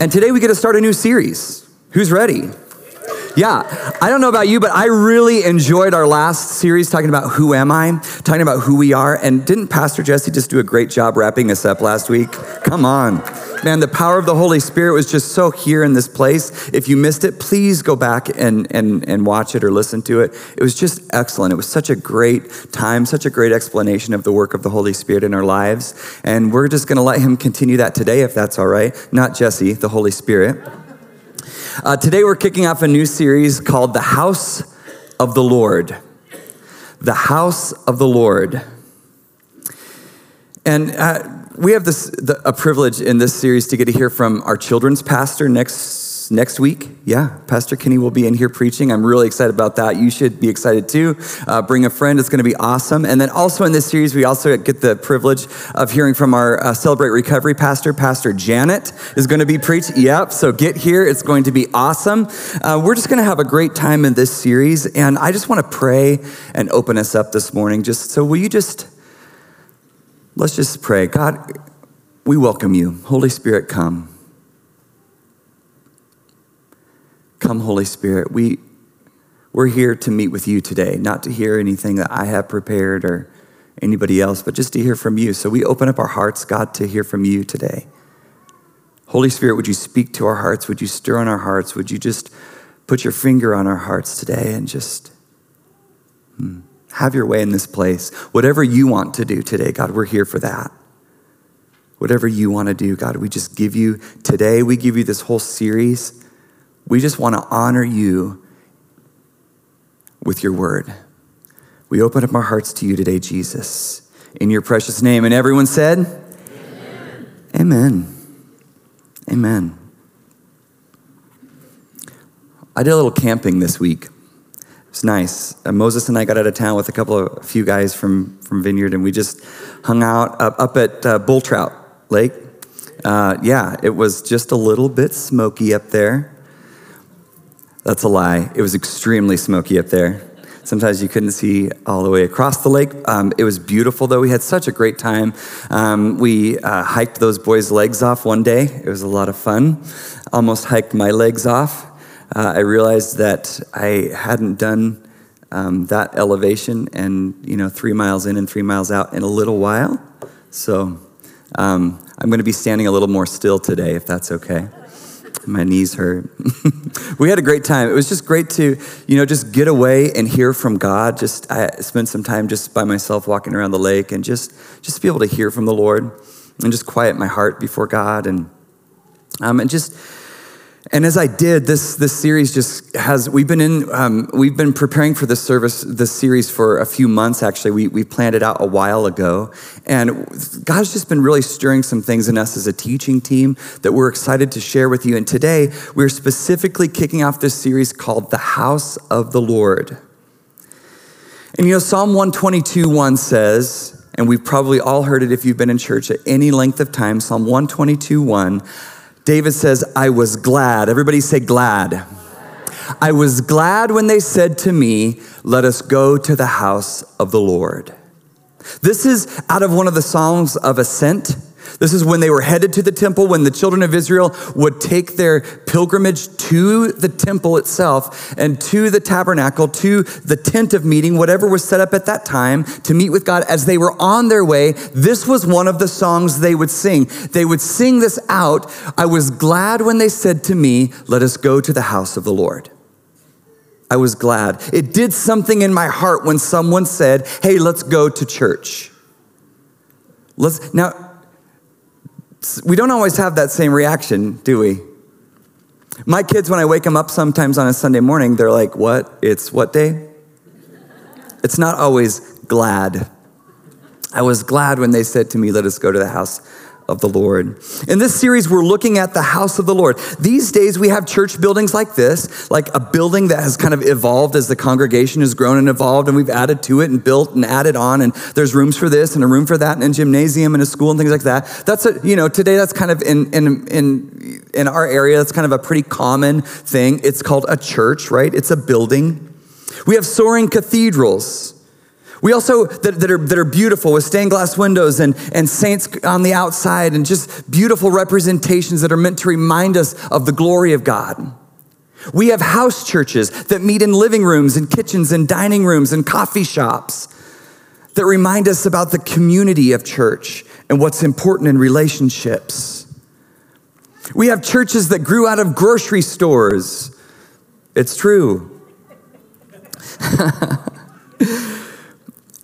And today we get to start a new series. Who's ready? Yeah, I don't know about you, but I really enjoyed our last series talking about who am I, talking about who we are. And didn't Pastor Jesse just do a great job wrapping us up last week? Come on. Man, the power of the Holy Spirit was just so here in this place. If you missed it, please go back and, and, and watch it or listen to it. It was just excellent. It was such a great time, such a great explanation of the work of the Holy Spirit in our lives. And we're just going to let him continue that today, if that's all right. Not Jesse, the Holy Spirit. Uh, today, we're kicking off a new series called The House of the Lord. The House of the Lord. And uh, we have this the, a privilege in this series to get to hear from our children's pastor next next week. Yeah, Pastor Kenny will be in here preaching. I'm really excited about that. You should be excited too. Uh, bring a friend; it's going to be awesome. And then also in this series, we also get the privilege of hearing from our uh, Celebrate Recovery pastor, Pastor Janet, is going to be preaching. Yep. So get here; it's going to be awesome. Uh, we're just going to have a great time in this series, and I just want to pray and open us up this morning. Just so, will you just Let's just pray. God, we welcome you. Holy Spirit, come. Come, Holy Spirit. We, we're here to meet with you today, not to hear anything that I have prepared or anybody else, but just to hear from you. So we open up our hearts, God, to hear from you today. Holy Spirit, would you speak to our hearts? Would you stir on our hearts? Would you just put your finger on our hearts today and just. Hmm. Have your way in this place. Whatever you want to do today, God, we're here for that. Whatever you want to do, God, we just give you today, we give you this whole series. We just want to honor you with your word. We open up our hearts to you today, Jesus, in your precious name. And everyone said, Amen. Amen. Amen. I did a little camping this week. It's nice. Uh, Moses and I got out of town with a couple of a few guys from, from Vineyard, and we just hung out up, up at uh, Bull Trout Lake. Uh, yeah, it was just a little bit smoky up there. That's a lie. It was extremely smoky up there. Sometimes you couldn't see all the way across the lake. Um, it was beautiful, though. We had such a great time. Um, we uh, hiked those boys' legs off one day. It was a lot of fun. Almost hiked my legs off uh, I realized that I hadn't done um, that elevation and, you know, three miles in and three miles out in a little while. So um, I'm going to be standing a little more still today, if that's okay. My knees hurt. we had a great time. It was just great to, you know, just get away and hear from God. Just I spent some time just by myself walking around the lake and just just be able to hear from the Lord and just quiet my heart before God and um, and just and as I did, this, this series just has, we've been in, um, we've been preparing for this service, this series for a few months actually. We, we planned it out a while ago. And God's just been really stirring some things in us as a teaching team that we're excited to share with you. And today, we're specifically kicking off this series called The House of the Lord. And you know, Psalm 122 1 says, and we've probably all heard it if you've been in church at any length of time, Psalm 122 1 David says, I was glad. Everybody say glad. I was glad when they said to me, Let us go to the house of the Lord. This is out of one of the Psalms of Ascent. This is when they were headed to the temple, when the children of Israel would take their pilgrimage to the temple itself and to the tabernacle, to the tent of meeting, whatever was set up at that time to meet with God. As they were on their way, this was one of the songs they would sing. They would sing this out I was glad when they said to me, Let us go to the house of the Lord. I was glad. It did something in my heart when someone said, Hey, let's go to church. Let's, now, we don't always have that same reaction, do we? My kids, when I wake them up sometimes on a Sunday morning, they're like, What? It's what day? It's not always glad. I was glad when they said to me, Let us go to the house of the Lord. In this series, we're looking at the house of the Lord. These days, we have church buildings like this, like a building that has kind of evolved as the congregation has grown and evolved, and we've added to it and built and added on, and there's rooms for this and a room for that, and a gymnasium and a school and things like that. That's a, you know, today that's kind of in, in, in, in our area, that's kind of a pretty common thing. It's called a church, right? It's a building. We have soaring cathedrals. We also, that, that, are, that are beautiful with stained glass windows and, and saints on the outside and just beautiful representations that are meant to remind us of the glory of God. We have house churches that meet in living rooms and kitchens and dining rooms and coffee shops that remind us about the community of church and what's important in relationships. We have churches that grew out of grocery stores. It's true.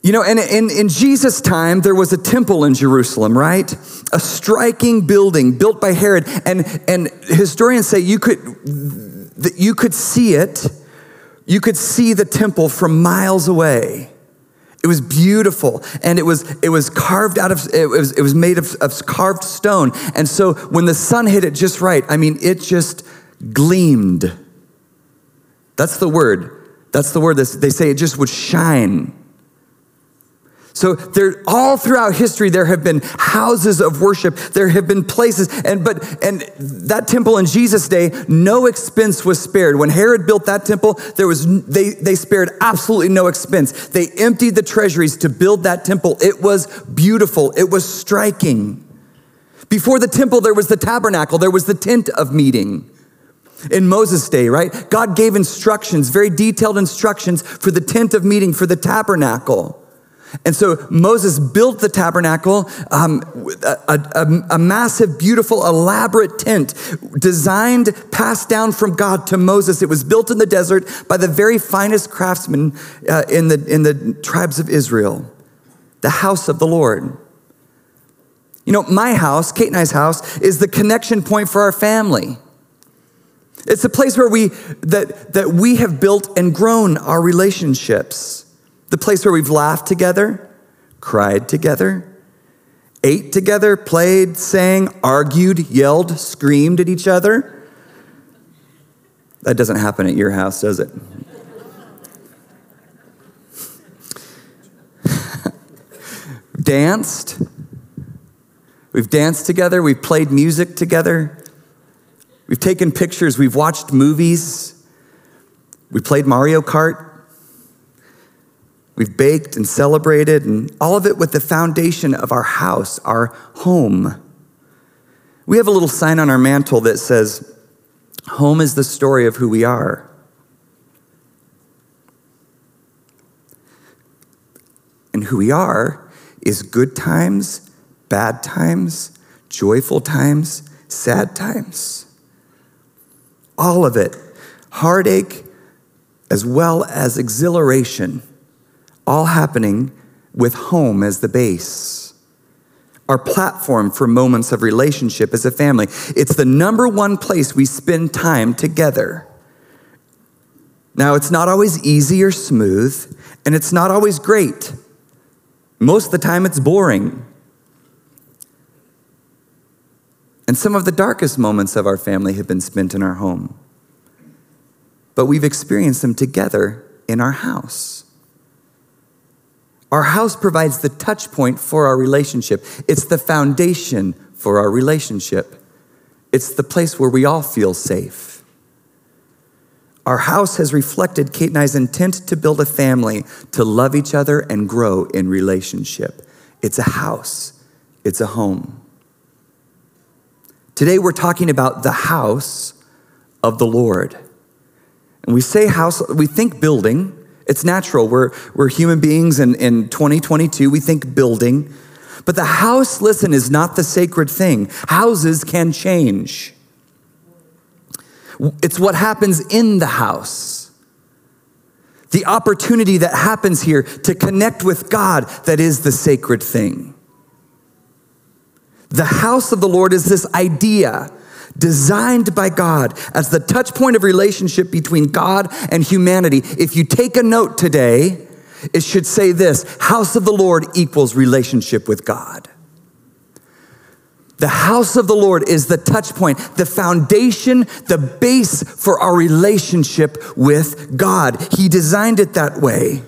You know, and in, in Jesus' time, there was a temple in Jerusalem, right? A striking building built by Herod. And, and historians say you could, that you could see it, you could see the temple from miles away. It was beautiful, and it was it was carved out of it was it was made of, of carved stone. And so when the sun hit it just right, I mean, it just gleamed. That's the word. That's the word. They say it just would shine. So there, all throughout history, there have been houses of worship. There have been places, and but and that temple in Jesus' day, no expense was spared. When Herod built that temple, there was they they spared absolutely no expense. They emptied the treasuries to build that temple. It was beautiful. It was striking. Before the temple, there was the tabernacle. There was the tent of meeting in Moses' day, right? God gave instructions, very detailed instructions for the tent of meeting, for the tabernacle. And so Moses built the tabernacle, um, a, a, a, massive, beautiful, elaborate tent designed, passed down from God to Moses. It was built in the desert by the very finest craftsmen uh, in, the, in the tribes of Israel, the house of the Lord. You know, my house, Kate and I's house, is the connection point for our family. It's the place where we that that we have built and grown our relationships. The place where we've laughed together, cried together, ate together, played, sang, argued, yelled, screamed at each other. That doesn't happen at your house, does it? danced. We've danced together. We've played music together. We've taken pictures. We've watched movies. We played Mario Kart. We've baked and celebrated, and all of it with the foundation of our house, our home. We have a little sign on our mantle that says, Home is the story of who we are. And who we are is good times, bad times, joyful times, sad times. All of it. Heartache as well as exhilaration all happening with home as the base. Our platform for moments of relationship as a family. It's the number one place we spend time together. Now, it's not always easy or smooth, and it's not always great. Most of the time, it's boring. And some of the darkest moments of our family have been spent in our home. But we've experienced them together in our house. Our house provides the touch point for our relationship. It's the foundation for our relationship. It's the place where we all feel safe. Our house has reflected Kate and I's intent to build a family, to love each other and grow in relationship. It's a house, it's a home. Today we're talking about the house of the Lord. And we say house, we think building, it's natural. We're, we're human beings, and in 2022, we think building. But the house, listen, is not the sacred thing. Houses can change. It's what happens in the house. The opportunity that happens here to connect with God that is the sacred thing. The house of the Lord is this idea designed by God as the touch point of relationship between God and humanity. If you take a note today, it should say this House of the Lord equals relationship with God. The house of the Lord is the touch point, the foundation, the base for our relationship with God. He designed it that way.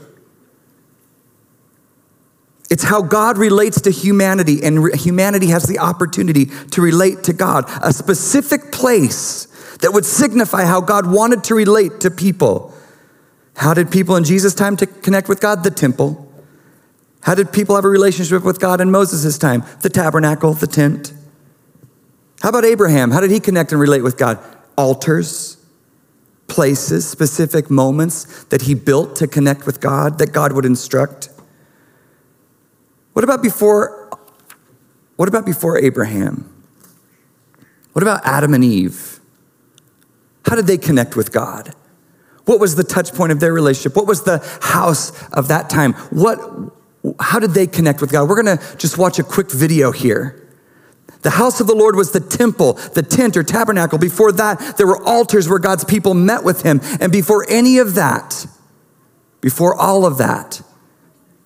It's how God relates to humanity, and re- humanity has the opportunity to relate to God. A specific place that would signify how God wanted to relate to people. How did people in Jesus' time to connect with God? The temple. How did people have a relationship with God in Moses' time? The tabernacle, the tent. How about Abraham? How did he connect and relate with God? Altars, places, specific moments that he built to connect with God, that God would instruct. What about before what about before Abraham? What about Adam and Eve? How did they connect with God? What was the touch point of their relationship? What was the house of that time? What how did they connect with God? We're going to just watch a quick video here. The house of the Lord was the temple, the tent or tabernacle. Before that, there were altars where God's people met with him. And before any of that, before all of that,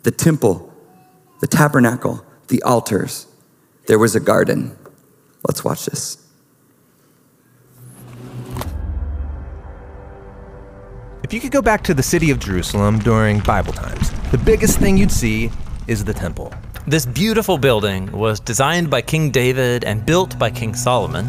the temple, the tabernacle, the altars, there was a garden. Let's watch this. If you could go back to the city of Jerusalem during Bible times, the biggest thing you'd see is the temple. This beautiful building was designed by King David and built by King Solomon,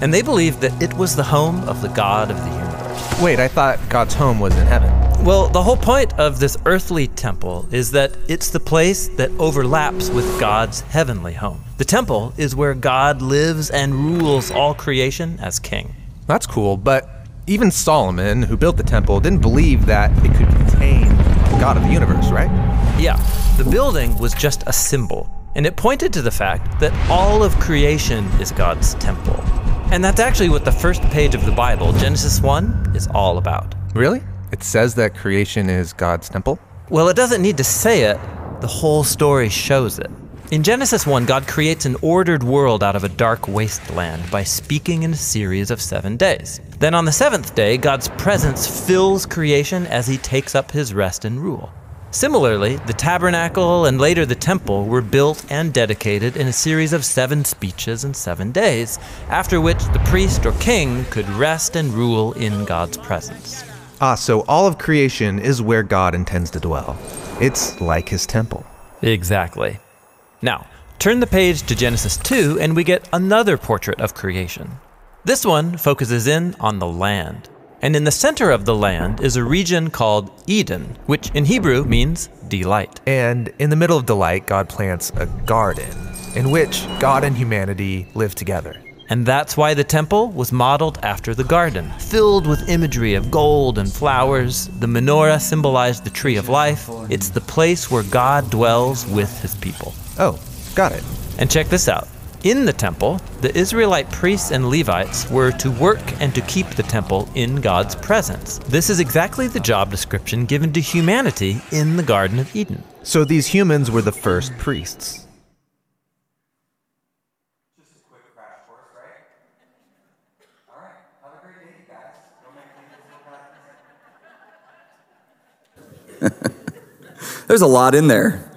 and they believed that it was the home of the God of the universe. Wait, I thought God's home was in heaven. Well, the whole point of this earthly temple is that it's the place that overlaps with God's heavenly home. The temple is where God lives and rules all creation as king. That's cool, but even Solomon, who built the temple, didn't believe that it could contain the God of the universe, right? Yeah, the building was just a symbol, and it pointed to the fact that all of creation is God's temple. And that's actually what the first page of the Bible, Genesis 1, is all about. Really? It says that creation is God's temple? Well, it doesn't need to say it, the whole story shows it. In Genesis 1, God creates an ordered world out of a dark wasteland by speaking in a series of seven days. Then on the seventh day, God's presence fills creation as he takes up his rest and rule. Similarly, the tabernacle and later the temple were built and dedicated in a series of seven speeches and seven days, after which the priest or king could rest and rule in God's presence. Ah, so all of creation is where God intends to dwell. It's like his temple. Exactly. Now, turn the page to Genesis 2 and we get another portrait of creation. This one focuses in on the land. And in the center of the land is a region called Eden, which in Hebrew means delight. And in the middle of delight, God plants a garden in which God and humanity live together. And that's why the temple was modeled after the garden, filled with imagery of gold and flowers. The menorah symbolized the tree of life. It's the place where God dwells with his people. Oh, got it. And check this out. In the temple, the Israelite priests and Levites were to work and to keep the temple in God's presence. This is exactly the job description given to humanity in the Garden of Eden. So these humans were the first priests. There's a lot in there.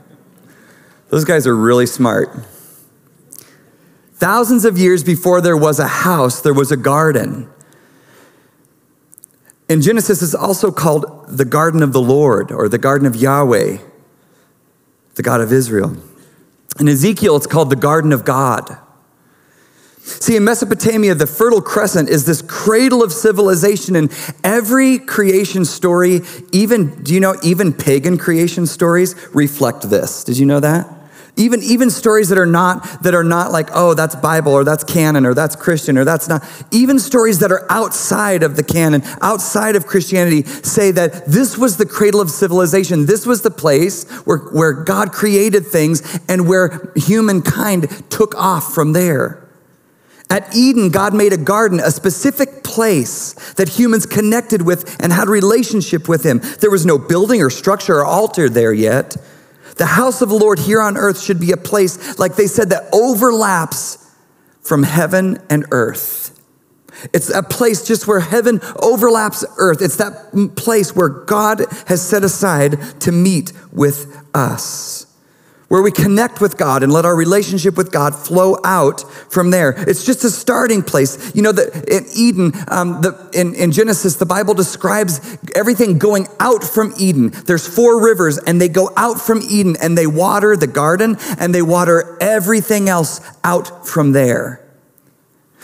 Those guys are really smart. Thousands of years before there was a house, there was a garden. In Genesis, it's also called the garden of the Lord or the garden of Yahweh, the God of Israel. In Ezekiel, it's called the garden of God. See, in Mesopotamia, the Fertile Crescent is this cradle of civilization, and every creation story, even, do you know, even pagan creation stories reflect this. Did you know that? Even, even stories that are not that are not like oh that's bible or that's canon or that's christian or that's not even stories that are outside of the canon outside of christianity say that this was the cradle of civilization this was the place where, where god created things and where humankind took off from there at Eden, God made a garden, a specific place that humans connected with and had relationship with Him. There was no building or structure or altar there yet. The house of the Lord here on earth should be a place, like they said, that overlaps from heaven and earth. It's a place just where heaven overlaps earth. It's that place where God has set aside to meet with us. Where we connect with God and let our relationship with God flow out from there. It's just a starting place. You know, that in Eden, um, the, in, in Genesis, the Bible describes everything going out from Eden. There's four rivers, and they go out from Eden, and they water the garden, and they water everything else out from there.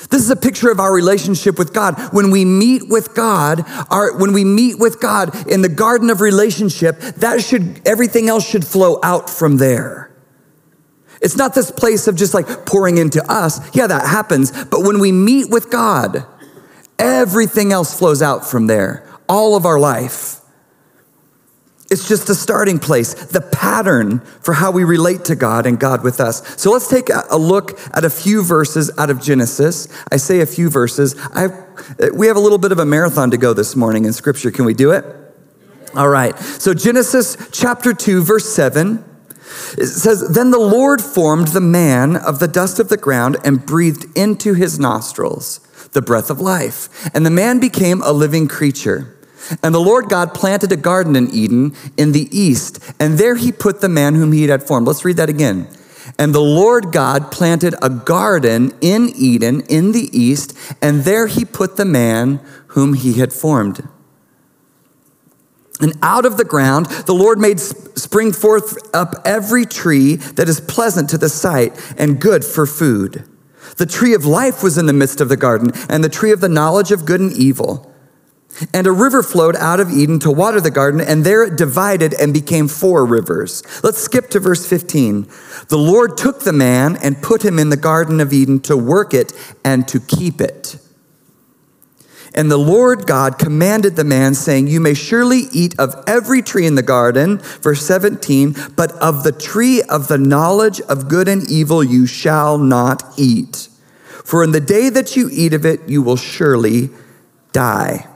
This is a picture of our relationship with God. When we meet with God, our, when we meet with God in the garden of relationship, that should, everything else should flow out from there. It's not this place of just like pouring into us. Yeah, that happens. But when we meet with God, everything else flows out from there. All of our life. It's just a starting place, the pattern for how we relate to God and God with us. So let's take a look at a few verses out of Genesis. I say a few verses. I, we have a little bit of a marathon to go this morning in Scripture. Can we do it? All right. So Genesis chapter 2, verse 7. It says, Then the Lord formed the man of the dust of the ground and breathed into his nostrils the breath of life. And the man became a living creature. And the Lord God planted a garden in Eden in the east, and there he put the man whom he had formed. Let's read that again. And the Lord God planted a garden in Eden in the east, and there he put the man whom he had formed. And out of the ground, the Lord made spring forth up every tree that is pleasant to the sight and good for food. The tree of life was in the midst of the garden, and the tree of the knowledge of good and evil. And a river flowed out of Eden to water the garden, and there it divided and became four rivers. Let's skip to verse 15. The Lord took the man and put him in the Garden of Eden to work it and to keep it. And the Lord God commanded the man, saying, You may surely eat of every tree in the garden, verse 17, but of the tree of the knowledge of good and evil you shall not eat. For in the day that you eat of it, you will surely die.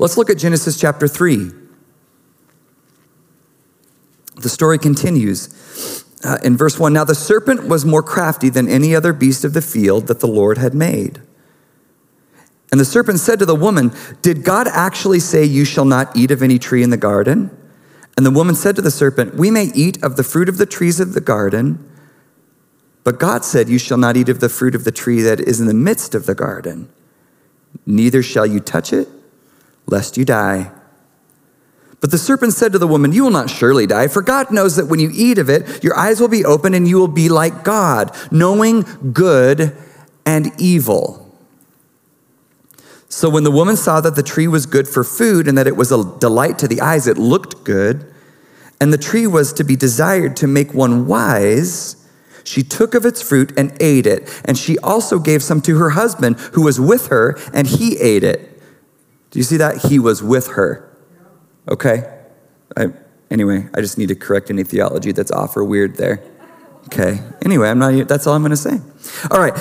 Let's look at Genesis chapter 3. The story continues uh, in verse 1 Now the serpent was more crafty than any other beast of the field that the Lord had made. And the serpent said to the woman, Did God actually say, You shall not eat of any tree in the garden? And the woman said to the serpent, We may eat of the fruit of the trees of the garden, but God said, You shall not eat of the fruit of the tree that is in the midst of the garden, neither shall you touch it lest you die. But the serpent said to the woman, You will not surely die, for God knows that when you eat of it, your eyes will be open and you will be like God, knowing good and evil. So when the woman saw that the tree was good for food and that it was a delight to the eyes, it looked good, and the tree was to be desired to make one wise, she took of its fruit and ate it. And she also gave some to her husband who was with her, and he ate it. Do you see that? He was with her. Okay? I, anyway, I just need to correct any theology that's off or weird there. Okay. Anyway, I'm not, that's all I'm going to say. All right.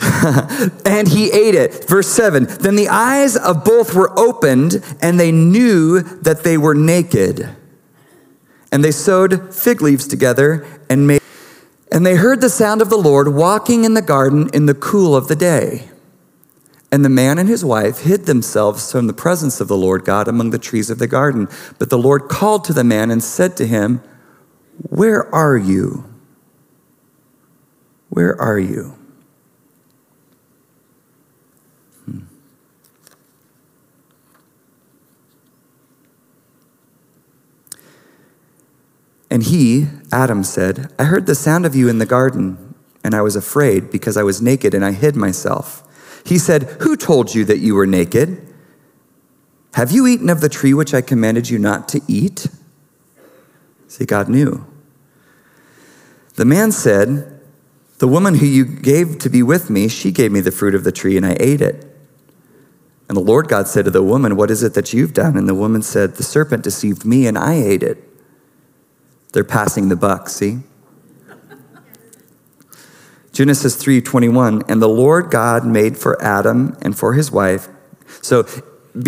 and he ate it. Verse 7 Then the eyes of both were opened, and they knew that they were naked. And they sewed fig leaves together and made. And they heard the sound of the Lord walking in the garden in the cool of the day. And the man and his wife hid themselves from the presence of the Lord God among the trees of the garden. But the Lord called to the man and said to him, Where are you? Where are you? Hmm. And he, Adam, said, I heard the sound of you in the garden, and I was afraid because I was naked and I hid myself. He said, Who told you that you were naked? Have you eaten of the tree which I commanded you not to eat? See, God knew. The man said, The woman who you gave to be with me, she gave me the fruit of the tree, and I ate it. And the Lord God said to the woman, What is it that you've done? And the woman said, The serpent deceived me, and I ate it. They're passing the buck, see? Genesis 3:21, and the Lord God made for Adam and for his wife. So,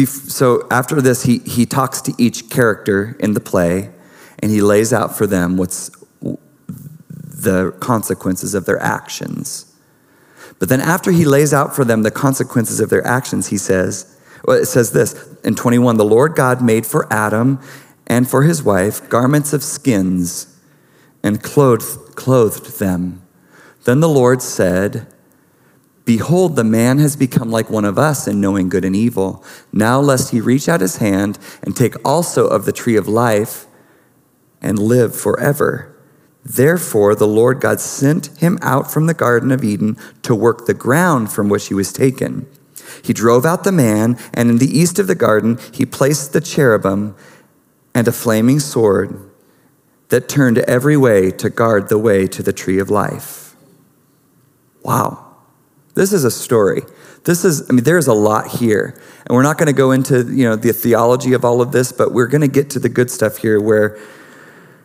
so after this, he, he talks to each character in the play, and he lays out for them what's the consequences of their actions. But then after he lays out for them the consequences of their actions, he says, well, it says this in 21, the Lord God made for Adam and for his wife garments of skins and clothed, clothed them. Then the Lord said, Behold, the man has become like one of us in knowing good and evil. Now, lest he reach out his hand and take also of the tree of life and live forever. Therefore, the Lord God sent him out from the Garden of Eden to work the ground from which he was taken. He drove out the man, and in the east of the garden, he placed the cherubim and a flaming sword that turned every way to guard the way to the tree of life. Wow. This is a story. This is, I mean, there's a lot here. And we're not going to go into, you know, the theology of all of this, but we're going to get to the good stuff here where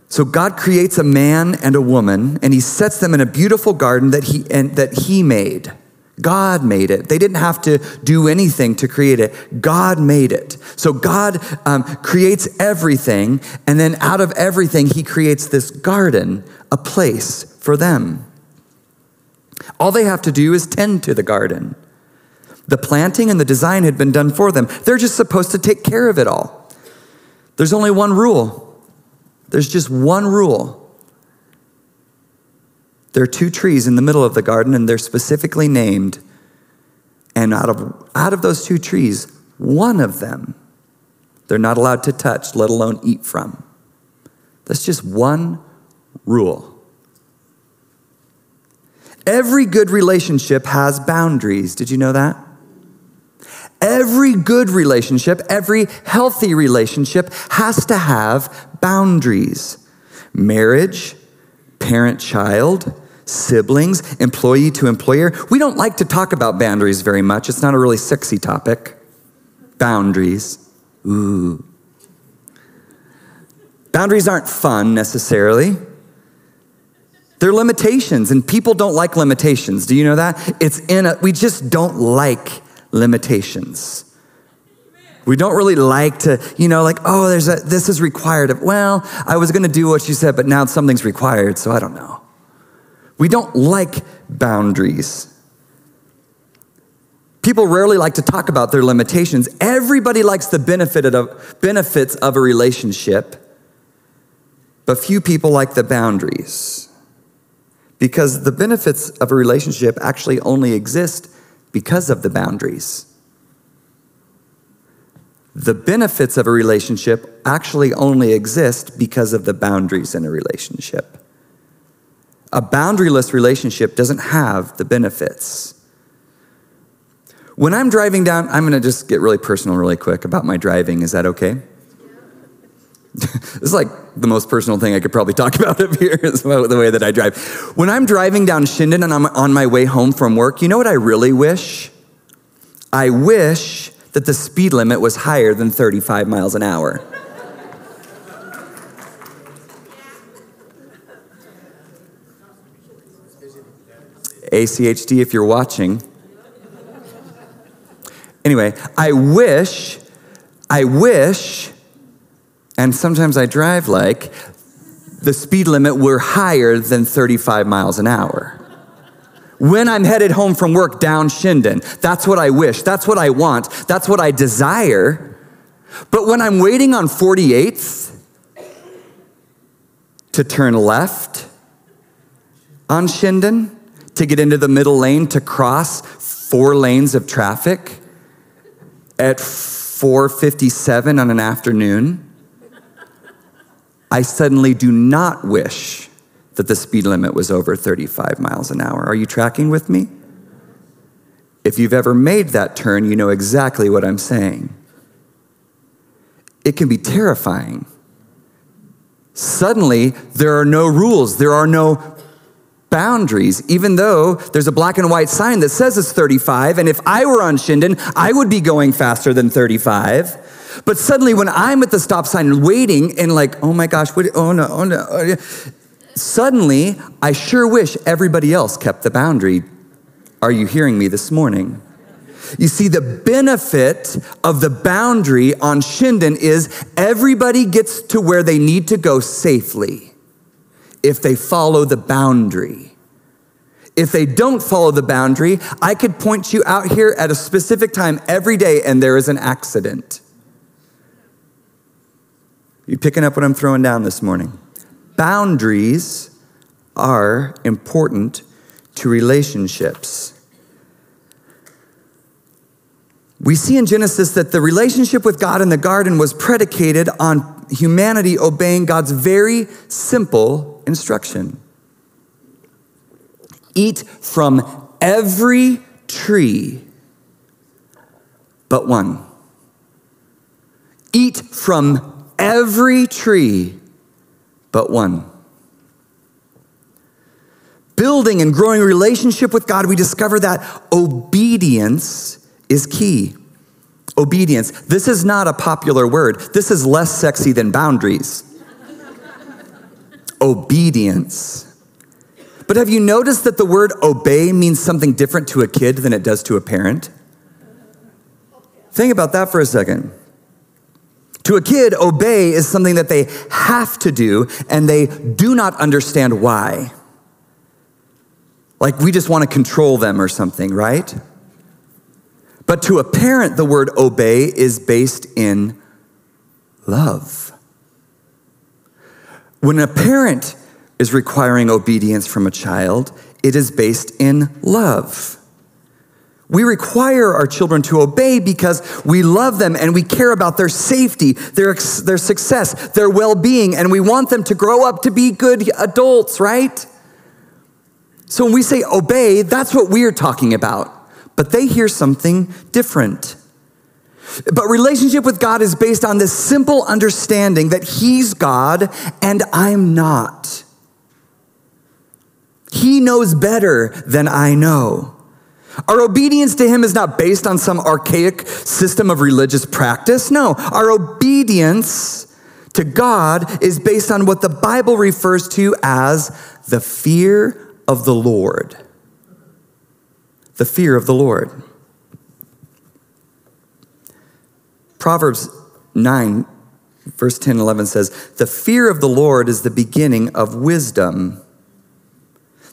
so God creates a man and a woman and he sets them in a beautiful garden that he and that he made. God made it. They didn't have to do anything to create it. God made it. So God um, creates everything, and then out of everything, He creates this garden, a place for them. All they have to do is tend to the garden. The planting and the design had been done for them. They're just supposed to take care of it all. There's only one rule there's just one rule. There are two trees in the middle of the garden, and they're specifically named. And out of, out of those two trees, one of them they're not allowed to touch, let alone eat from. That's just one rule. Every good relationship has boundaries. Did you know that? Every good relationship, every healthy relationship has to have boundaries. Marriage, parent child, siblings, employee to employer. We don't like to talk about boundaries very much. It's not a really sexy topic. Boundaries. Ooh. Boundaries aren't fun necessarily. They're limitations, and people don't like limitations. Do you know that? It's in a, we just don't like limitations. We don't really like to, you know, like, oh, there's a, this is required of, well, I was going to do what you said, but now something's required, so I don't know. We don't like boundaries. People rarely like to talk about their limitations. Everybody likes the benefit of, benefits of a relationship, but few people like the boundaries. Because the benefits of a relationship actually only exist because of the boundaries. The benefits of a relationship actually only exist because of the boundaries in a relationship. A boundaryless relationship doesn't have the benefits. When I'm driving down, I'm gonna just get really personal really quick about my driving. Is that okay? this is like the most personal thing I could probably talk about up here is about the way that I drive. When I'm driving down Chinden and I'm on my way home from work, you know what I really wish? I wish that the speed limit was higher than 35 miles an hour. ACHD, if you're watching. Anyway, I wish, I wish and sometimes I drive like the speed limit were higher than 35 miles an hour. When I'm headed home from work down Chinden, that's what I wish, that's what I want, that's what I desire. But when I'm waiting on 48th to turn left on Chinden, to get into the middle lane, to cross four lanes of traffic at 4:57 on an afternoon, I suddenly do not wish that the speed limit was over 35 miles an hour. Are you tracking with me? If you've ever made that turn, you know exactly what I'm saying. It can be terrifying. Suddenly, there are no rules, there are no boundaries, even though there's a black and white sign that says it's 35. And if I were on Chinden, I would be going faster than 35. But suddenly, when I'm at the stop sign waiting and like, oh my gosh, what, oh no, oh no, oh suddenly, I sure wish everybody else kept the boundary. Are you hearing me this morning? You see, the benefit of the boundary on Chinden is everybody gets to where they need to go safely if they follow the boundary. If they don't follow the boundary, I could point you out here at a specific time every day and there is an accident. You picking up what I'm throwing down this morning? boundaries are important to relationships. We see in Genesis that the relationship with God in the garden was predicated on humanity obeying God's very simple instruction Eat from every tree but one. Eat from every tree but one. Building and growing relationship with God, we discover that obedience is key. Obedience. This is not a popular word. This is less sexy than boundaries. Obedience. But have you noticed that the word obey means something different to a kid than it does to a parent? Think about that for a second. To a kid, obey is something that they have to do and they do not understand why. Like we just want to control them or something, right? But to a parent, the word obey is based in love. When a parent is requiring obedience from a child, it is based in love. We require our children to obey because we love them and we care about their safety, their, their success, their well being, and we want them to grow up to be good adults, right? So when we say obey, that's what we're talking about. But they hear something different. But relationship with God is based on this simple understanding that He's God and I'm not. He knows better than I know. Our obedience to Him is not based on some archaic system of religious practice. No, our obedience to God is based on what the Bible refers to as the fear of the Lord. The fear of the Lord. Proverbs 9, verse 10 11 says, The fear of the Lord is the beginning of wisdom.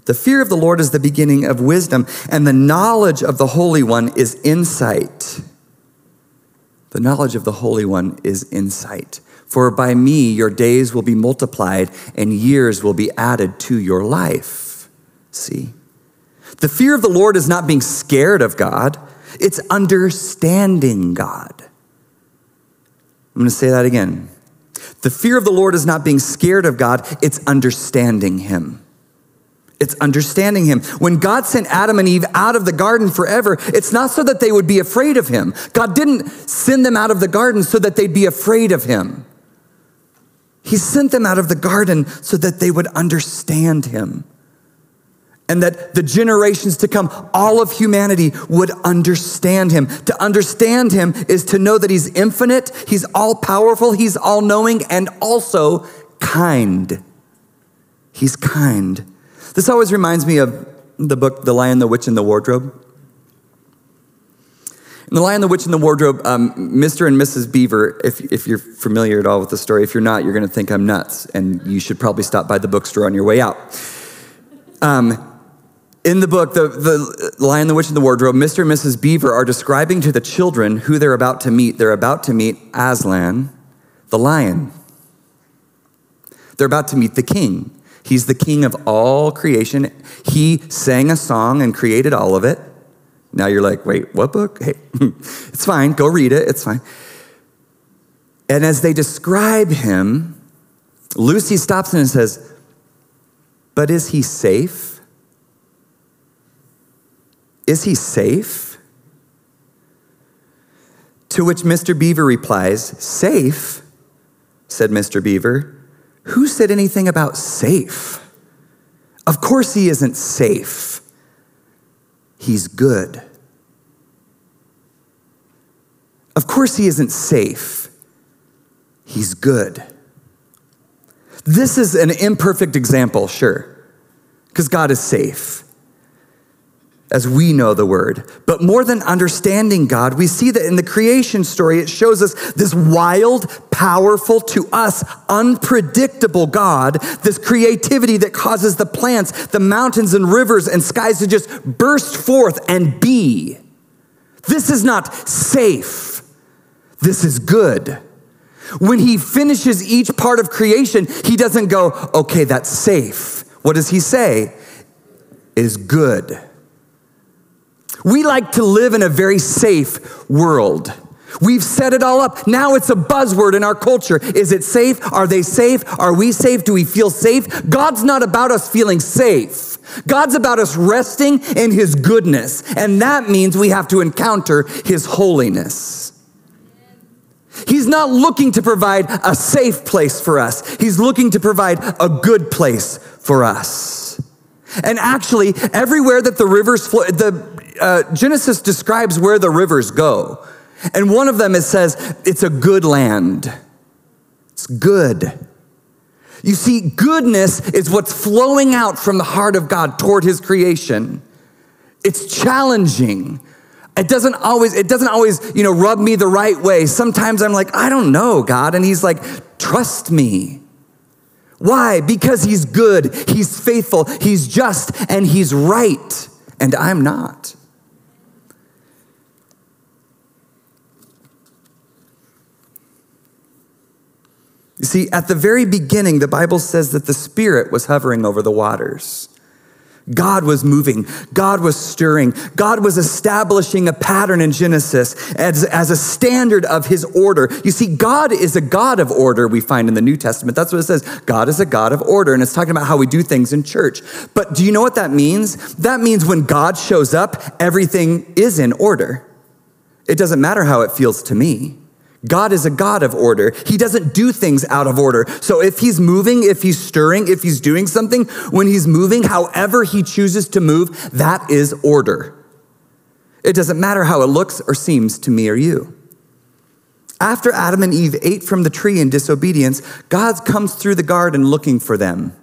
The fear of the Lord is the beginning of wisdom, and the knowledge of the Holy One is insight. The knowledge of the Holy One is insight. For by me your days will be multiplied, and years will be added to your life. See? The fear of the Lord is not being scared of God, it's understanding God. I'm going to say that again. The fear of the Lord is not being scared of God, it's understanding Him. It's understanding him. When God sent Adam and Eve out of the garden forever, it's not so that they would be afraid of him. God didn't send them out of the garden so that they'd be afraid of him. He sent them out of the garden so that they would understand him. And that the generations to come, all of humanity would understand him. To understand him is to know that he's infinite, he's all powerful, he's all knowing, and also kind. He's kind. This always reminds me of the book, The Lion, the Witch, and the Wardrobe. In The Lion, the Witch, and the Wardrobe, um, Mr. and Mrs. Beaver, if, if you're familiar at all with the story, if you're not, you're going to think I'm nuts, and you should probably stop by the bookstore on your way out. Um, in the book, the, the Lion, the Witch, and the Wardrobe, Mr. and Mrs. Beaver are describing to the children who they're about to meet. They're about to meet Aslan, the lion. They're about to meet the king. He's the king of all creation. He sang a song and created all of it. Now you're like, wait, what book? Hey, it's fine. Go read it. It's fine. And as they describe him, Lucy stops and says, But is he safe? Is he safe? To which Mr. Beaver replies, Safe, said Mr. Beaver. Who said anything about safe? Of course, he isn't safe. He's good. Of course, he isn't safe. He's good. This is an imperfect example, sure, because God is safe as we know the word. But more than understanding God, we see that in the creation story, it shows us this wild, powerful, to us, unpredictable God, this creativity that causes the plants, the mountains and rivers and skies to just burst forth and be. This is not safe. This is good. When he finishes each part of creation, he doesn't go, okay, that's safe. What does he say? It is good. We like to live in a very safe world. We've set it all up. Now it's a buzzword in our culture. Is it safe? Are they safe? Are we safe? Do we feel safe? God's not about us feeling safe. God's about us resting in His goodness. And that means we have to encounter His holiness. He's not looking to provide a safe place for us. He's looking to provide a good place for us. And actually, everywhere that the rivers flow, the uh, Genesis describes where the rivers go. And one of them it says it's a good land. It's good. You see, goodness is what's flowing out from the heart of God toward his creation. It's challenging. It doesn't always, it doesn't always, you know, rub me the right way. Sometimes I'm like, I don't know, God. And he's like, trust me. Why? Because he's good, he's faithful, he's just, and he's right. And I'm not. You see, at the very beginning, the Bible says that the Spirit was hovering over the waters. God was moving. God was stirring. God was establishing a pattern in Genesis as, as a standard of his order. You see, God is a God of order, we find in the New Testament. That's what it says. God is a God of order. And it's talking about how we do things in church. But do you know what that means? That means when God shows up, everything is in order. It doesn't matter how it feels to me. God is a God of order. He doesn't do things out of order. So if he's moving, if he's stirring, if he's doing something, when he's moving, however he chooses to move, that is order. It doesn't matter how it looks or seems to me or you. After Adam and Eve ate from the tree in disobedience, God comes through the garden looking for them.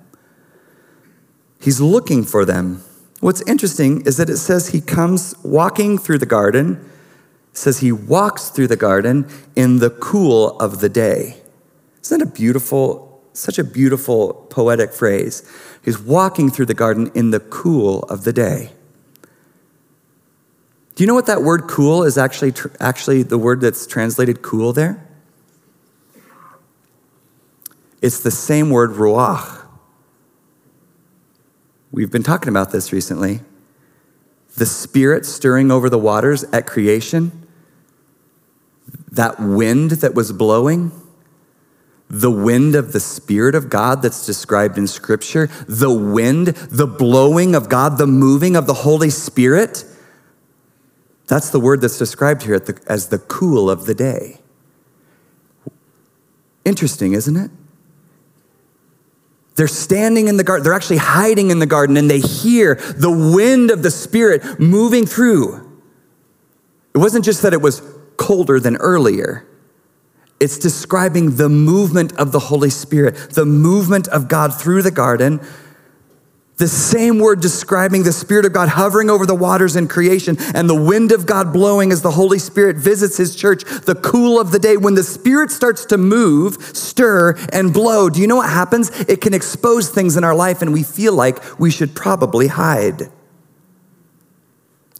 He's looking for them. What's interesting is that it says he comes walking through the garden says he walks through the garden in the cool of the day. Isn't that a beautiful, such a beautiful poetic phrase? He's walking through the garden in the cool of the day. Do you know what that word cool is actually, actually the word that's translated cool there? It's the same word ruach. We've been talking about this recently. The spirit stirring over the waters at creation that wind that was blowing, the wind of the Spirit of God that's described in Scripture, the wind, the blowing of God, the moving of the Holy Spirit, that's the word that's described here as the cool of the day. Interesting, isn't it? They're standing in the garden, they're actually hiding in the garden, and they hear the wind of the Spirit moving through. It wasn't just that it was colder than earlier. It's describing the movement of the Holy Spirit, the movement of God through the garden. The same word describing the Spirit of God hovering over the waters in creation and the wind of God blowing as the Holy Spirit visits His church, the cool of the day. When the Spirit starts to move, stir, and blow, do you know what happens? It can expose things in our life and we feel like we should probably hide.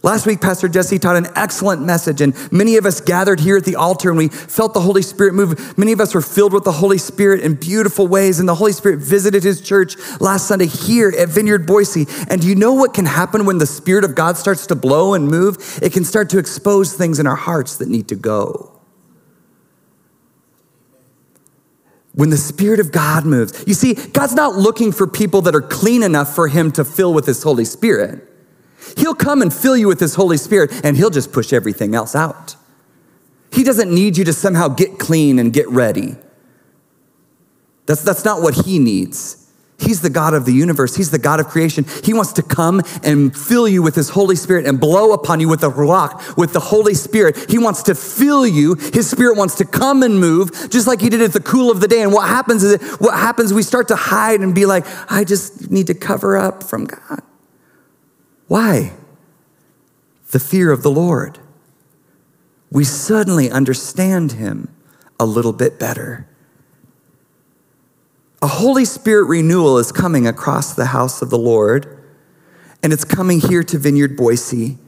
Last week, Pastor Jesse taught an excellent message, and many of us gathered here at the altar and we felt the Holy Spirit move. Many of us were filled with the Holy Spirit in beautiful ways, and the Holy Spirit visited his church last Sunday here at Vineyard Boise. And do you know what can happen when the Spirit of God starts to blow and move? It can start to expose things in our hearts that need to go. When the Spirit of God moves, you see, God's not looking for people that are clean enough for Him to fill with His Holy Spirit. He'll come and fill you with His Holy Spirit, and He'll just push everything else out. He doesn't need you to somehow get clean and get ready. That's, that's not what He needs. He's the God of the universe. He's the God of creation. He wants to come and fill you with His Holy Spirit and blow upon you with the Ruach, with the Holy Spirit. He wants to fill you. His Spirit wants to come and move, just like He did at the cool of the day. And what happens is, what happens, we start to hide and be like, I just need to cover up from God. Why? The fear of the Lord. We suddenly understand Him a little bit better. A Holy Spirit renewal is coming across the house of the Lord, and it's coming here to Vineyard Boise.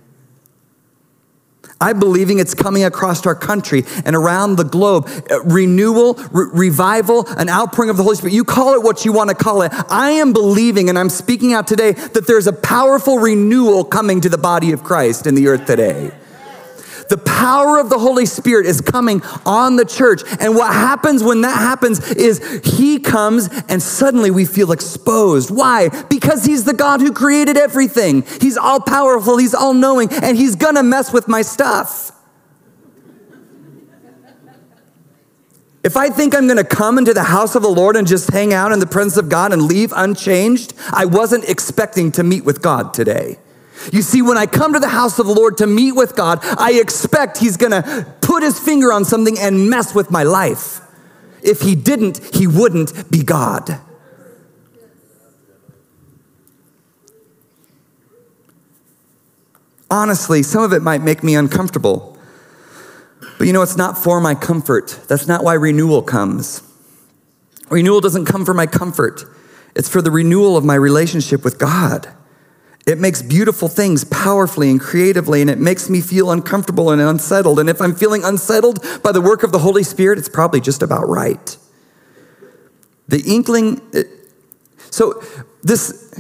I'm believing it's coming across our country and around the globe. Uh, renewal, re- revival, an outpouring of the Holy Spirit. You call it what you want to call it. I am believing and I'm speaking out today that there's a powerful renewal coming to the body of Christ in the earth today. The power of the Holy Spirit is coming on the church. And what happens when that happens is He comes and suddenly we feel exposed. Why? Because He's the God who created everything. He's all powerful, He's all knowing, and He's gonna mess with my stuff. If I think I'm gonna come into the house of the Lord and just hang out in the presence of God and leave unchanged, I wasn't expecting to meet with God today. You see, when I come to the house of the Lord to meet with God, I expect He's gonna put His finger on something and mess with my life. If He didn't, He wouldn't be God. Honestly, some of it might make me uncomfortable. But you know, it's not for my comfort. That's not why renewal comes. Renewal doesn't come for my comfort, it's for the renewal of my relationship with God. It makes beautiful things powerfully and creatively, and it makes me feel uncomfortable and unsettled. And if I'm feeling unsettled by the work of the Holy Spirit, it's probably just about right. The inkling, so this,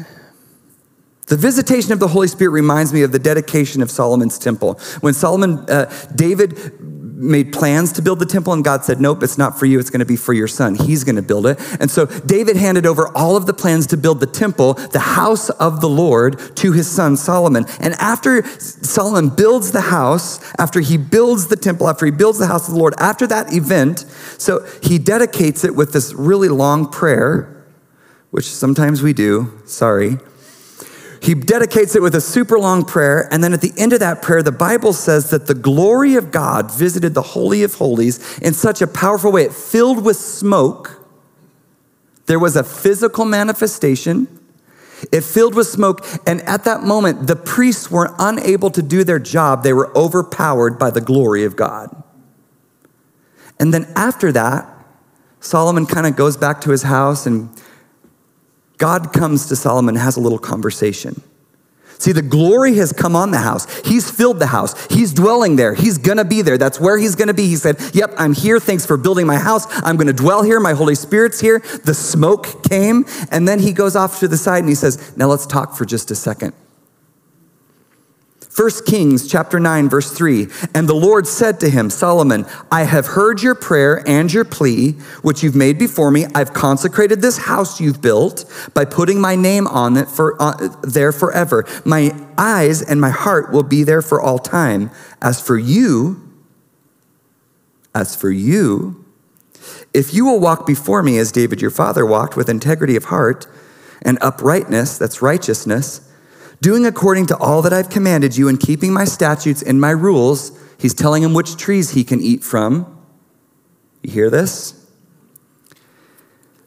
the visitation of the Holy Spirit reminds me of the dedication of Solomon's temple. When Solomon, uh, David made plans to build the temple, and God said, Nope, it's not for you. It's going to be for your son. He's going to build it. And so David handed over all of the plans to build the temple, the house of the Lord, to his son Solomon. And after Solomon builds the house, after he builds the temple, after he builds the house of the Lord, after that event, so he dedicates it with this really long prayer, which sometimes we do, sorry. He dedicates it with a super long prayer. And then at the end of that prayer, the Bible says that the glory of God visited the Holy of Holies in such a powerful way. It filled with smoke. There was a physical manifestation. It filled with smoke. And at that moment, the priests were unable to do their job. They were overpowered by the glory of God. And then after that, Solomon kind of goes back to his house and God comes to Solomon and has a little conversation. See, the glory has come on the house. He's filled the house. He's dwelling there. He's going to be there. That's where he's going to be. He said, Yep, I'm here. Thanks for building my house. I'm going to dwell here. My Holy Spirit's here. The smoke came. And then he goes off to the side and he says, Now let's talk for just a second. 1 Kings chapter 9 verse 3 and the Lord said to him Solomon I have heard your prayer and your plea which you've made before me. I've consecrated this house you've built by putting my name on it for uh, there forever. My eyes and my heart will be there for all time. As for you as for you if you will walk before me as David your father walked with integrity of heart and uprightness that's righteousness doing according to all that I've commanded you and keeping my statutes and my rules. He's telling him which trees he can eat from. You hear this?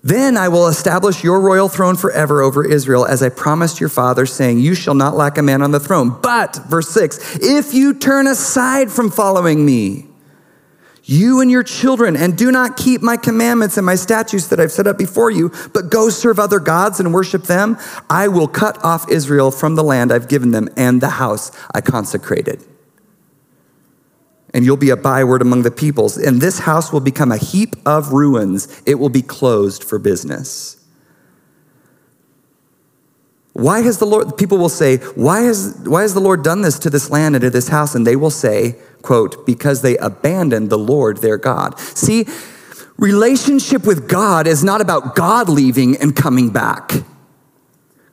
Then I will establish your royal throne forever over Israel, as I promised your father, saying, You shall not lack a man on the throne. But, verse 6, if you turn aside from following me, you and your children, and do not keep my commandments and my statutes that I've set up before you, but go serve other gods and worship them, I will cut off Israel from the land I've given them and the house I consecrated. And you'll be a byword among the peoples, and this house will become a heap of ruins. It will be closed for business. Why has the Lord, people will say, why has, why has the Lord done this to this land and to this house? And they will say, quote, because they abandoned the Lord their God. See, relationship with God is not about God leaving and coming back.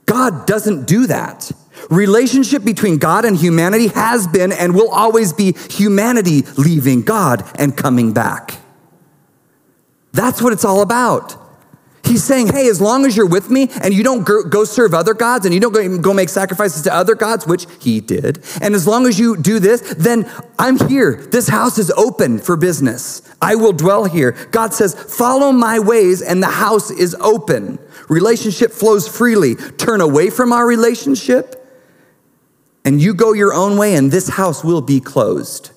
God doesn't do that. Relationship between God and humanity has been and will always be humanity leaving God and coming back. That's what it's all about. He's saying, hey, as long as you're with me and you don't go serve other gods and you don't go make sacrifices to other gods, which he did, and as long as you do this, then I'm here. This house is open for business. I will dwell here. God says, follow my ways, and the house is open. Relationship flows freely. Turn away from our relationship, and you go your own way, and this house will be closed.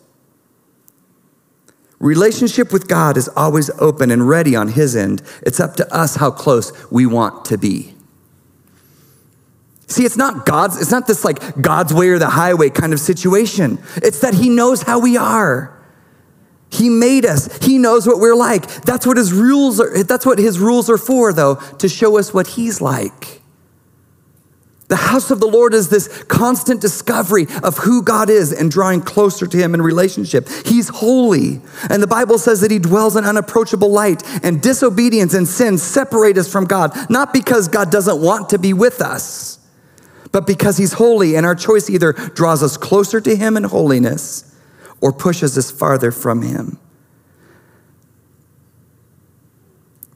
Relationship with God is always open and ready on His end. It's up to us how close we want to be. See, it's not God's, it's not this like God's way or the highway kind of situation. It's that He knows how we are. He made us. He knows what we're like. That's what his rules are. That's what his rules are for, though, to show us what he's like. The house of the Lord is this constant discovery of who God is and drawing closer to Him in relationship. He's holy. And the Bible says that He dwells in unapproachable light, and disobedience and sin separate us from God, not because God doesn't want to be with us, but because He's holy, and our choice either draws us closer to Him in holiness or pushes us farther from Him.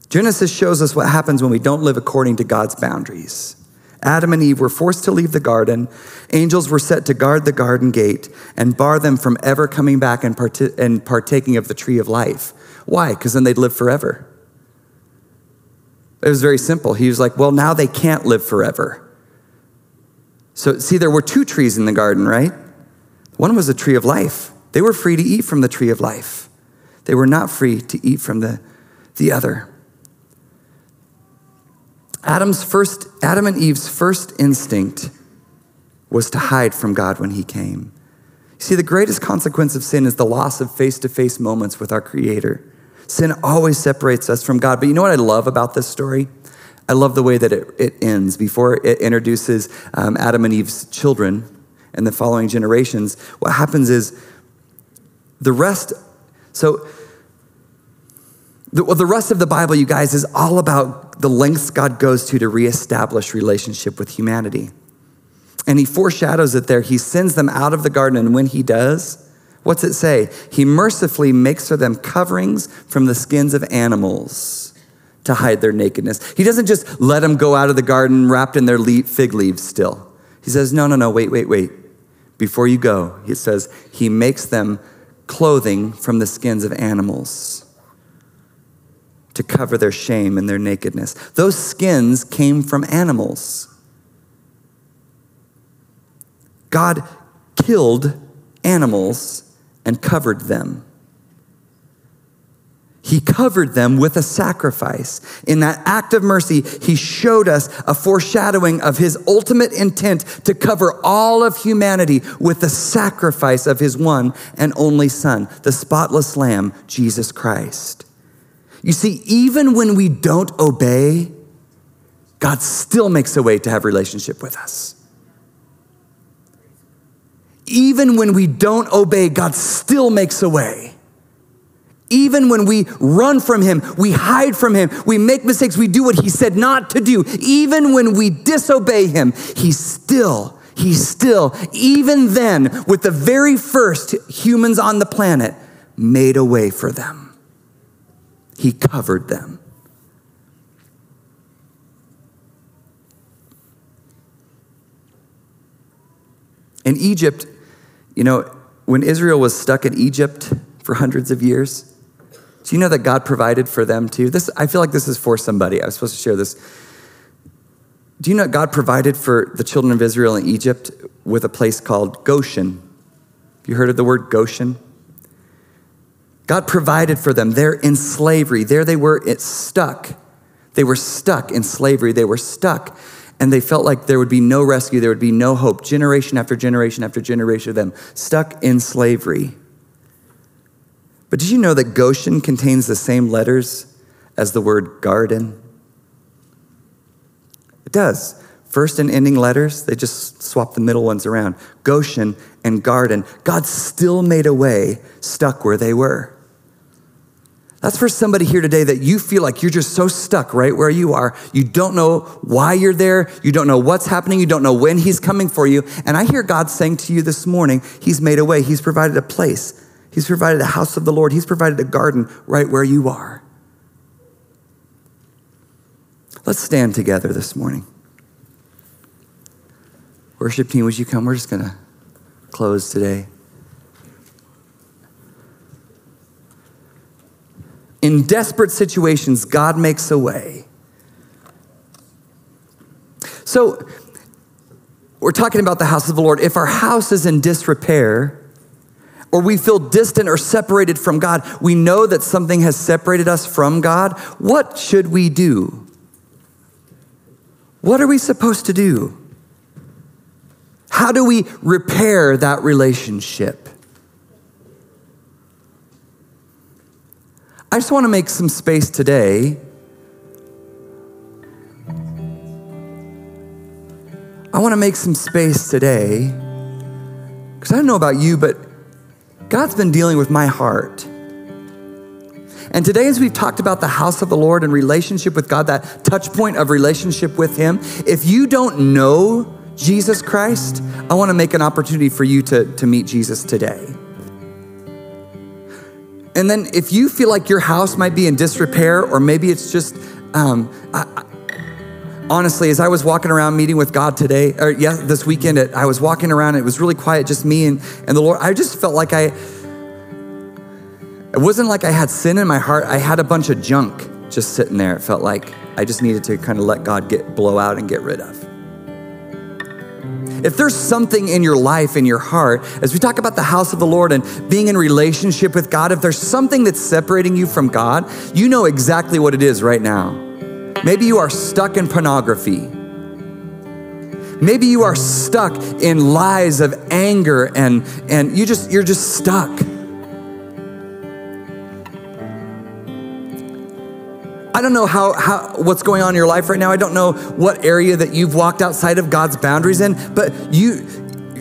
Genesis shows us what happens when we don't live according to God's boundaries. Adam and Eve were forced to leave the garden. Angels were set to guard the garden gate and bar them from ever coming back and, part- and partaking of the tree of life. Why? Because then they'd live forever. It was very simple. He was like, well, now they can't live forever. So, see, there were two trees in the garden, right? One was the tree of life. They were free to eat from the tree of life. They were not free to eat from the, the other. Adam's first, Adam and Eve's first instinct was to hide from God when he came. You see, the greatest consequence of sin is the loss of face to face moments with our Creator. Sin always separates us from God. But you know what I love about this story? I love the way that it, it ends. Before it introduces um, Adam and Eve's children and the following generations, what happens is the rest, so the, well, the rest of the Bible, you guys, is all about the lengths God goes to to reestablish relationship with humanity. And he foreshadows it there. He sends them out of the garden, and when he does, what's it say? He mercifully makes for them coverings from the skins of animals to hide their nakedness. He doesn't just let them go out of the garden wrapped in their fig leaves still. He says, No, no, no, wait, wait, wait. Before you go, he says, He makes them clothing from the skins of animals to cover their shame and their nakedness. Those skins came from animals. God killed animals and covered them. He covered them with a sacrifice. In that act of mercy, he showed us a foreshadowing of his ultimate intent to cover all of humanity with the sacrifice of his one and only Son, the spotless Lamb, Jesus Christ. You see, even when we don't obey, God still makes a way to have relationship with us. Even when we don't obey, God still makes a way. Even when we run from him, we hide from him, we make mistakes, we do what he said not to do. Even when we disobey him, he still, he still, even then, with the very first humans on the planet, made a way for them. He covered them. In Egypt, you know, when Israel was stuck in Egypt for hundreds of years, do you know that God provided for them too? This, I feel like this is for somebody. I was supposed to share this. Do you know God provided for the children of Israel in Egypt with a place called Goshen? Have you heard of the word Goshen? God provided for them. They're in slavery. There they were It stuck. They were stuck in slavery. They were stuck. And they felt like there would be no rescue, there would be no hope. Generation after generation after generation of them stuck in slavery. But did you know that Goshen contains the same letters as the word garden? It does. First and ending letters, they just swap the middle ones around. Goshen and garden. God still made a way stuck where they were. That's for somebody here today that you feel like you're just so stuck right where you are. You don't know why you're there. You don't know what's happening. You don't know when He's coming for you. And I hear God saying to you this morning, He's made a way. He's provided a place He's provided a house of the Lord. He's provided a garden right where you are. Let's stand together this morning. Worship team, would you come? We're just going to close today. In desperate situations, God makes a way. So, we're talking about the house of the Lord. If our house is in disrepair, or we feel distant or separated from God, we know that something has separated us from God. What should we do? What are we supposed to do? how do we repair that relationship? I just want to make some space today. I want to make some space today because I don't know about you, but God's been dealing with my heart. And today, as we've talked about the house of the Lord and relationship with God, that touch point of relationship with Him, if you don't know Jesus Christ, I want to make an opportunity for you to, to meet Jesus today. And then, if you feel like your house might be in disrepair, or maybe it's just, um, I, honestly, as I was walking around meeting with God today, or yeah, this weekend, I was walking around, it was really quiet, just me and, and the Lord. I just felt like I, it wasn't like I had sin in my heart. I had a bunch of junk just sitting there. It felt like I just needed to kind of let God get blow out and get rid of. If there's something in your life, in your heart, as we talk about the house of the Lord and being in relationship with God, if there's something that's separating you from God, you know exactly what it is right now. Maybe you are stuck in pornography. Maybe you are stuck in lies of anger and, and you just, you're just stuck. I don't know how, how what's going on in your life right now. I don't know what area that you've walked outside of God's boundaries in, but you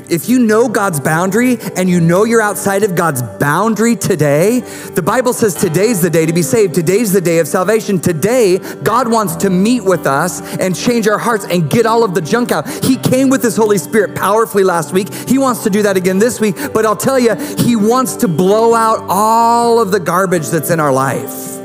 if you know God's boundary and you know you're outside of God's boundary today, the Bible says today's the day to be saved. Today's the day of salvation. Today, God wants to meet with us and change our hearts and get all of the junk out. He came with His Holy Spirit powerfully last week. He wants to do that again this week, but I'll tell you, He wants to blow out all of the garbage that's in our life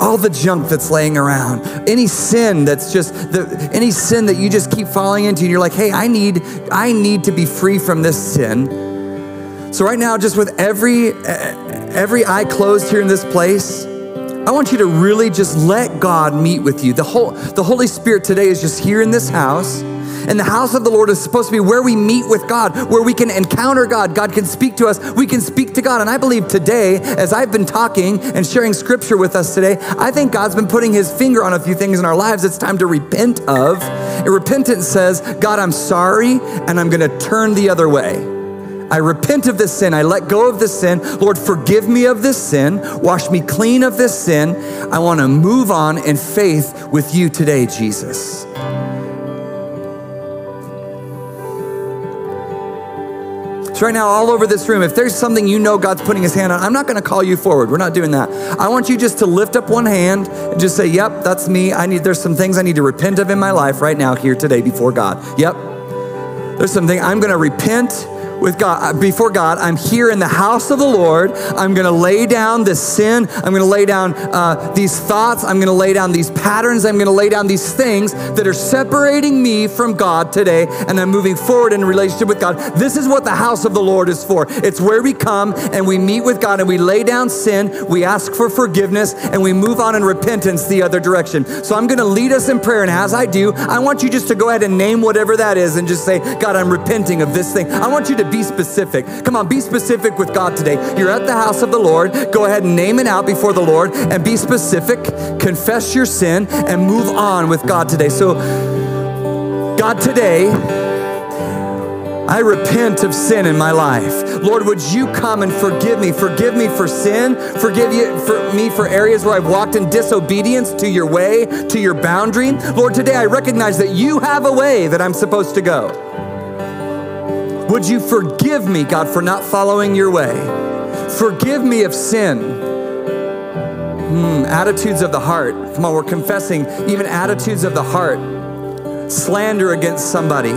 all the junk that's laying around, any sin that's just the, any sin that you just keep falling into, and you're like, hey, I need, I need to be free from this sin. So right now, just with every eh, every eye closed here in this place, I want you to really just let God meet with you. The whole the Holy Spirit today is just here in this house. And the house of the Lord is supposed to be where we meet with God, where we can encounter God. God can speak to us. We can speak to God. And I believe today, as I've been talking and sharing scripture with us today, I think God's been putting his finger on a few things in our lives it's time to repent of. And repentance says, God, I'm sorry, and I'm going to turn the other way. I repent of this sin. I let go of this sin. Lord, forgive me of this sin. Wash me clean of this sin. I want to move on in faith with you today, Jesus. So, right now, all over this room, if there's something you know God's putting his hand on, I'm not going to call you forward. We're not doing that. I want you just to lift up one hand and just say, Yep, that's me. I need, there's some things I need to repent of in my life right now, here today, before God. Yep. There's something I'm going to repent with God uh, before God. I'm here in the house of the Lord. I'm going to lay down this sin. I'm going to lay down uh, these thoughts. I'm going to lay down these patterns. I'm going to lay down these things that are separating me from God today. And I'm moving forward in relationship with God. This is what the house of the Lord is for. It's where we come and we meet with God and we lay down sin. We ask for forgiveness and we move on in repentance the other direction. So I'm going to lead us in prayer. And as I do, I want you just to go ahead and name whatever that is and just say, God, I'm repenting of this thing. I want you to be specific. Come on, be specific with God today. You're at the house of the Lord. Go ahead and name it out before the Lord and be specific. Confess your sin and move on with God today. So, God, today, I repent of sin in my life. Lord, would you come and forgive me? Forgive me for sin. Forgive you for me for areas where I've walked in disobedience to your way, to your boundary. Lord, today I recognize that you have a way that I'm supposed to go. Would you forgive me, God, for not following your way? Forgive me of sin. Mm, attitudes of the heart. Come on, we're confessing even attitudes of the heart. Slander against somebody.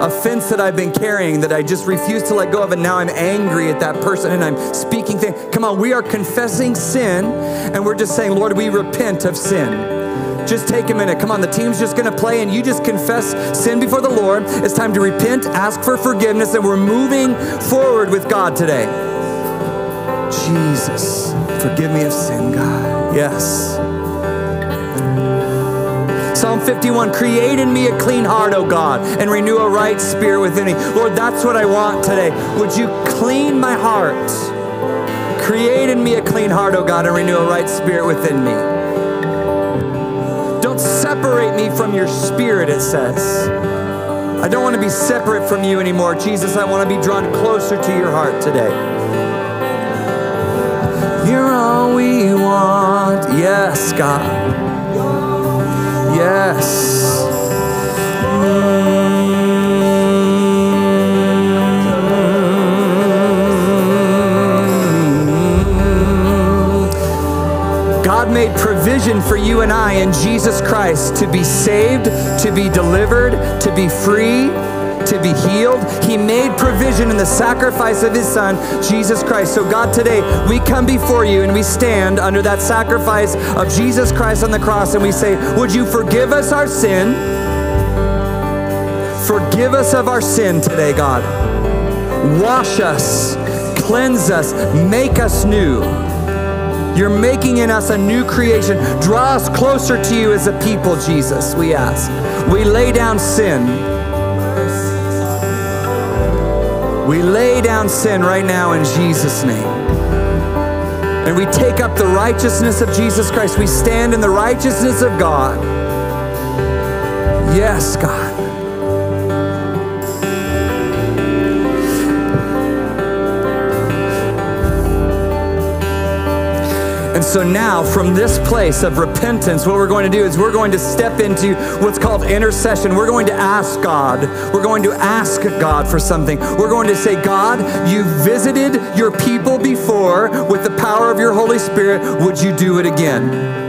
Offense that I've been carrying that I just refuse to let go of, and now I'm angry at that person and I'm speaking things. Come on, we are confessing sin and we're just saying, Lord, we repent of sin. Just take a minute. Come on, the team's just going to play and you just confess sin before the Lord. It's time to repent, ask for forgiveness, and we're moving forward with God today. Jesus, forgive me of sin, God. Yes. Psalm 51 Create in me a clean heart, O God, and renew a right spirit within me. Lord, that's what I want today. Would you clean my heart? Create in me a clean heart, O God, and renew a right spirit within me your spirit, it says. I don't want to be separate from you anymore. Jesus, I want to be drawn closer to your heart today. You're all we want. Yes, God. Yes. Mm. God made provision for you and I in Jesus Christ to be saved, to be delivered, to be free, to be healed. He made provision in the sacrifice of His Son, Jesus Christ. So, God, today we come before you and we stand under that sacrifice of Jesus Christ on the cross and we say, Would you forgive us our sin? Forgive us of our sin today, God. Wash us, cleanse us, make us new. You're making in us a new creation. Draw us closer to you as a people, Jesus, we ask. We lay down sin. We lay down sin right now in Jesus' name. And we take up the righteousness of Jesus Christ. We stand in the righteousness of God. Yes, God. And so now, from this place of repentance, what we're going to do is we're going to step into what's called intercession. We're going to ask God. We're going to ask God for something. We're going to say, God, you visited your people before with the power of your Holy Spirit. Would you do it again?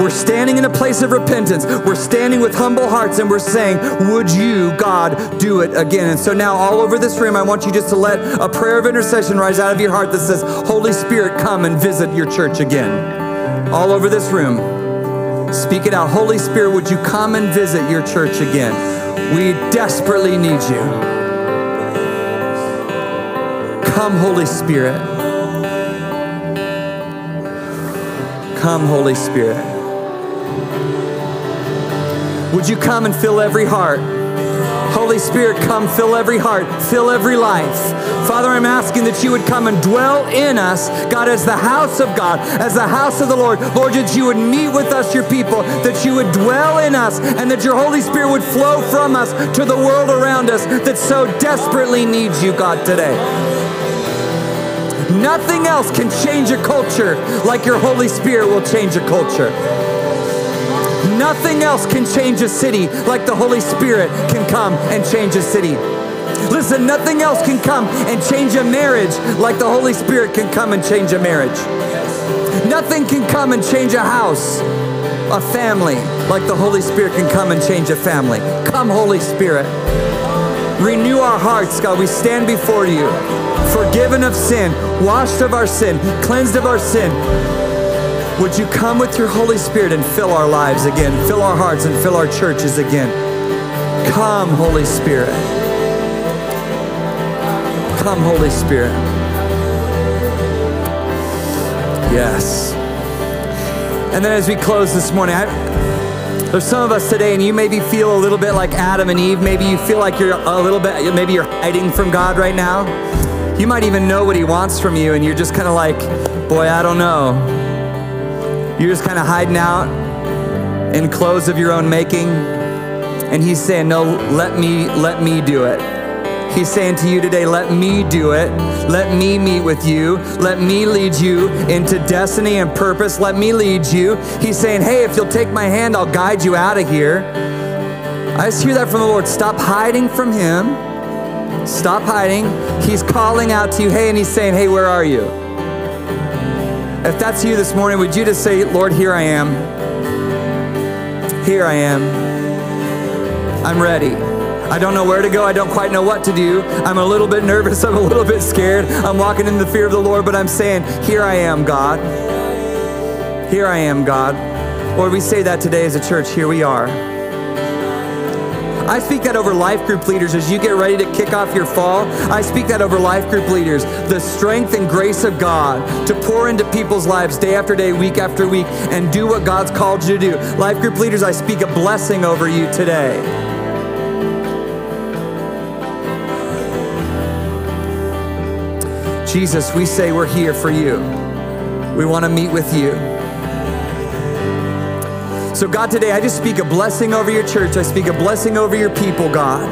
We're standing in a place of repentance. We're standing with humble hearts and we're saying, Would you, God, do it again? And so now, all over this room, I want you just to let a prayer of intercession rise out of your heart that says, Holy Spirit, come and visit your church again. All over this room, speak it out. Holy Spirit, would you come and visit your church again? We desperately need you. Come, Holy Spirit. Come, Holy Spirit. Would you come and fill every heart? Holy Spirit, come fill every heart, fill every life. Father, I'm asking that you would come and dwell in us, God, as the house of God, as the house of the Lord. Lord, that you would meet with us, your people, that you would dwell in us, and that your Holy Spirit would flow from us to the world around us that so desperately needs you, God, today. Nothing else can change a culture like your Holy Spirit will change a culture. Nothing else can change a city like the Holy Spirit can come and change a city. Listen, nothing else can come and change a marriage like the Holy Spirit can come and change a marriage. Nothing can come and change a house, a family, like the Holy Spirit can come and change a family. Come, Holy Spirit. Renew our hearts, God. We stand before you, forgiven of sin, washed of our sin, cleansed of our sin. Would you come with your Holy Spirit and fill our lives again, fill our hearts and fill our churches again? Come, Holy Spirit. Come, Holy Spirit. Yes. And then as we close this morning, I, there's some of us today, and you maybe feel a little bit like Adam and Eve. Maybe you feel like you're a little bit, maybe you're hiding from God right now. You might even know what He wants from you, and you're just kind of like, boy, I don't know. You're just kind of hiding out in clothes of your own making. And He's saying, no, let me, let me do it. He's saying to you today, let me do it. Let me meet with you. Let me lead you into destiny and purpose. Let me lead you. He's saying, hey, if you'll take my hand, I'll guide you out of here. I just hear that from the Lord. Stop hiding from Him. Stop hiding. He's calling out to you, hey, and He's saying, hey, where are you? If that's you this morning, would you just say, Lord, here I am. Here I am. I'm ready. I don't know where to go. I don't quite know what to do. I'm a little bit nervous. I'm a little bit scared. I'm walking in the fear of the Lord, but I'm saying, Here I am, God. Here I am, God. Lord, we say that today as a church. Here we are. I speak that over life group leaders as you get ready to kick off your fall. I speak that over life group leaders. The strength and grace of God to pour into people's lives day after day, week after week, and do what God's called you to do. Life group leaders, I speak a blessing over you today. Jesus, we say we're here for you. We want to meet with you. So, God, today I just speak a blessing over your church. I speak a blessing over your people, God.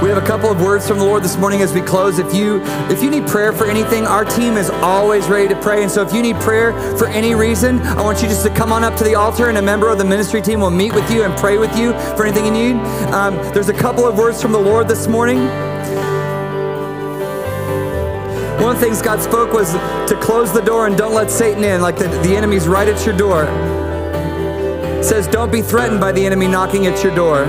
We have a couple of words from the Lord this morning as we close. If you if you need prayer for anything, our team is always ready to pray. And so if you need prayer for any reason, I want you just to come on up to the altar and a member of the ministry team will meet with you and pray with you for anything you need. Um, there's a couple of words from the Lord this morning. One of the things God spoke was to close the door and don't let Satan in, like the, the enemy's right at your door. It says, don't be threatened by the enemy knocking at your door.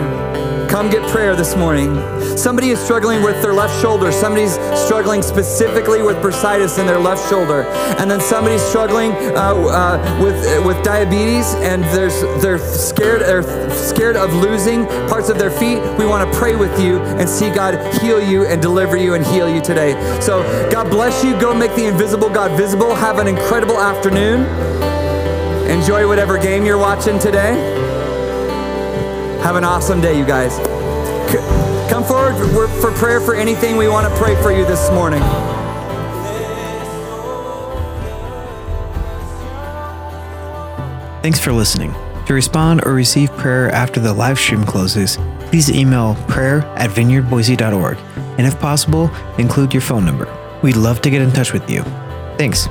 Come get prayer this morning. Somebody is struggling with their left shoulder. Somebody's struggling specifically with bursitis in their left shoulder, and then somebody's struggling uh, uh, with uh, with diabetes, and there's they're scared they're scared of losing parts of their feet. We want to pray with you and see God heal you and deliver you and heal you today. So God bless you. Go make the invisible God visible. Have an incredible afternoon. Enjoy whatever game you're watching today. Have an awesome day, you guys. Come forward for- prayer for anything we want to pray for you this morning. Thanks for listening. To respond or receive prayer after the live stream closes, please email prayer at vineyardboise.org and if possible, include your phone number. We'd love to get in touch with you. Thanks.